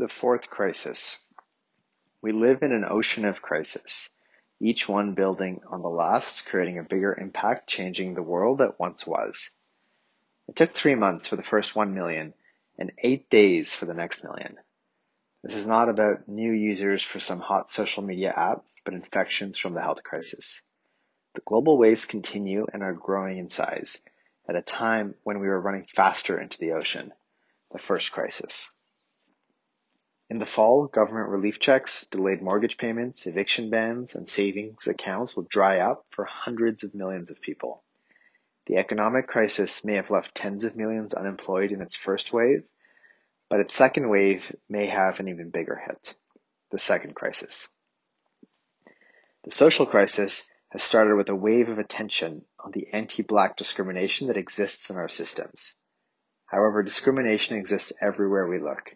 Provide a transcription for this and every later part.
The fourth crisis. We live in an ocean of crisis, each one building on the last, creating a bigger impact, changing the world that once was. It took three months for the first one million and eight days for the next million. This is not about new users for some hot social media app, but infections from the health crisis. The global waves continue and are growing in size at a time when we were running faster into the ocean, the first crisis. In the fall, government relief checks, delayed mortgage payments, eviction bans, and savings accounts will dry up for hundreds of millions of people. The economic crisis may have left tens of millions unemployed in its first wave, but its second wave may have an even bigger hit the second crisis. The social crisis has started with a wave of attention on the anti black discrimination that exists in our systems. However, discrimination exists everywhere we look.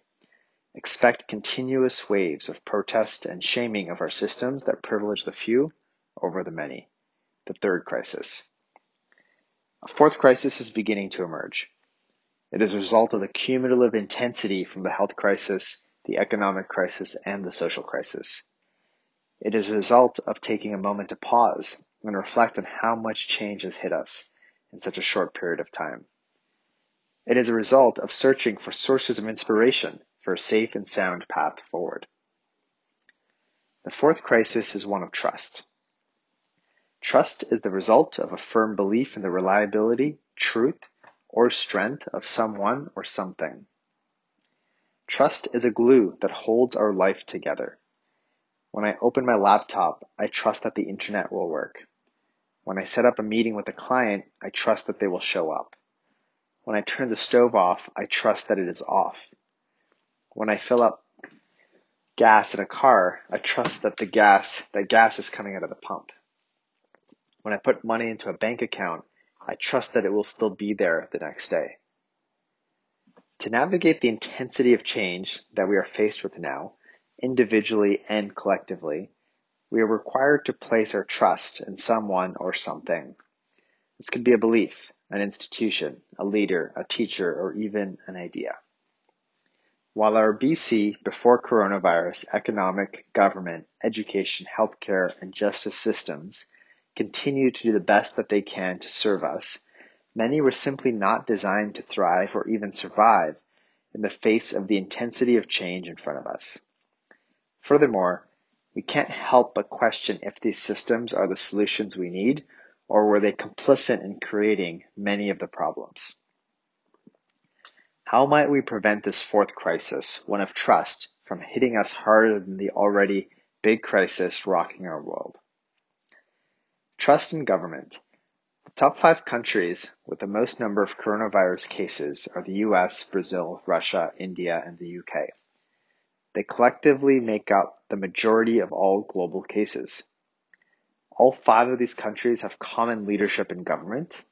Expect continuous waves of protest and shaming of our systems that privilege the few over the many. The third crisis. A fourth crisis is beginning to emerge. It is a result of the cumulative intensity from the health crisis, the economic crisis, and the social crisis. It is a result of taking a moment to pause and reflect on how much change has hit us in such a short period of time. It is a result of searching for sources of inspiration for a safe and sound path forward. The fourth crisis is one of trust. Trust is the result of a firm belief in the reliability, truth, or strength of someone or something. Trust is a glue that holds our life together. When I open my laptop, I trust that the internet will work. When I set up a meeting with a client, I trust that they will show up. When I turn the stove off, I trust that it is off. When I fill up gas in a car, I trust that the gas, that gas is coming out of the pump. When I put money into a bank account, I trust that it will still be there the next day. To navigate the intensity of change that we are faced with now, individually and collectively, we are required to place our trust in someone or something. This could be a belief, an institution, a leader, a teacher, or even an idea. While our BC before coronavirus economic, government, education, healthcare, and justice systems continue to do the best that they can to serve us, many were simply not designed to thrive or even survive in the face of the intensity of change in front of us. Furthermore, we can't help but question if these systems are the solutions we need or were they complicit in creating many of the problems. How might we prevent this fourth crisis, one of trust, from hitting us harder than the already big crisis rocking our world? Trust in government. The top five countries with the most number of coronavirus cases are the US, Brazil, Russia, India, and the UK. They collectively make up the majority of all global cases. All five of these countries have common leadership in government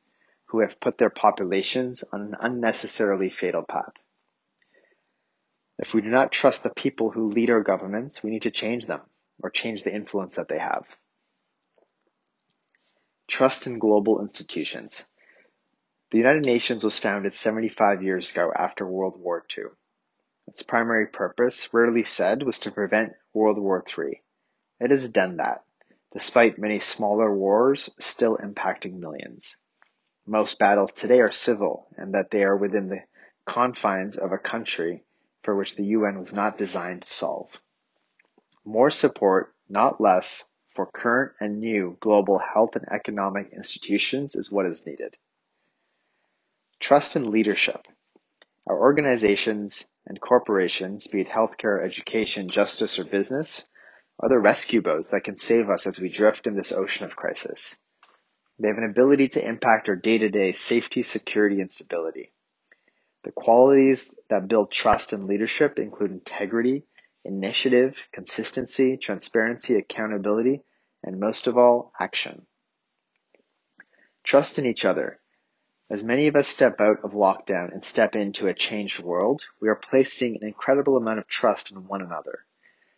who have put their populations on an unnecessarily fatal path. If we do not trust the people who lead our governments, we need to change them or change the influence that they have. Trust in global institutions. The United Nations was founded 75 years ago after World War II. Its primary purpose, rarely said, was to prevent World War III. It has done that, despite many smaller wars still impacting millions. Most battles today are civil and that they are within the confines of a country for which the UN was not designed to solve. More support, not less, for current and new global health and economic institutions is what is needed. Trust in leadership. Our organizations and corporations, be it healthcare, education, justice, or business, are the rescue boats that can save us as we drift in this ocean of crisis. They have an ability to impact our day to day safety, security, and stability. The qualities that build trust and leadership include integrity, initiative, consistency, transparency, accountability, and most of all, action. Trust in each other. As many of us step out of lockdown and step into a changed world, we are placing an incredible amount of trust in one another.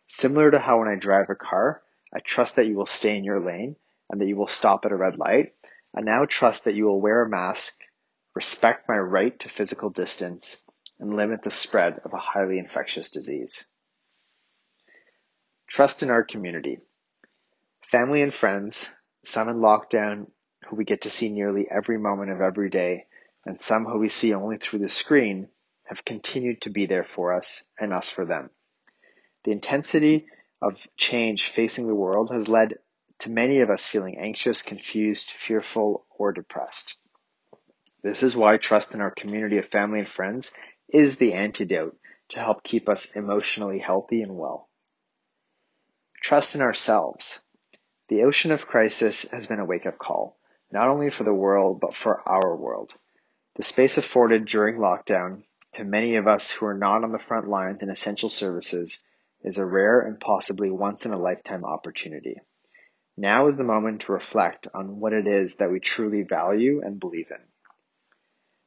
Similar to how when I drive a car, I trust that you will stay in your lane and that you will stop at a red light. I now trust that you will wear a mask, respect my right to physical distance, and limit the spread of a highly infectious disease. Trust in our community. Family and friends, some in lockdown who we get to see nearly every moment of every day, and some who we see only through the screen, have continued to be there for us and us for them. The intensity of change facing the world has led to many of us feeling anxious, confused, fearful, or depressed. This is why trust in our community of family and friends is the antidote to help keep us emotionally healthy and well. Trust in ourselves. The ocean of crisis has been a wake up call, not only for the world, but for our world. The space afforded during lockdown to many of us who are not on the front lines in essential services is a rare and possibly once in a lifetime opportunity. Now is the moment to reflect on what it is that we truly value and believe in.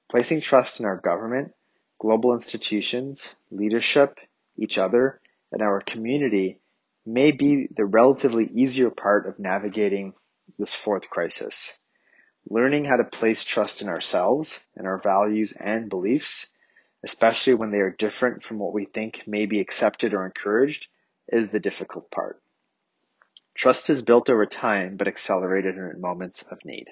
Placing trust in our government, global institutions, leadership, each other, and our community may be the relatively easier part of navigating this fourth crisis. Learning how to place trust in ourselves and our values and beliefs especially when they are different from what we think may be accepted or encouraged, is the difficult part. Trust is built over time but accelerated in moments of need.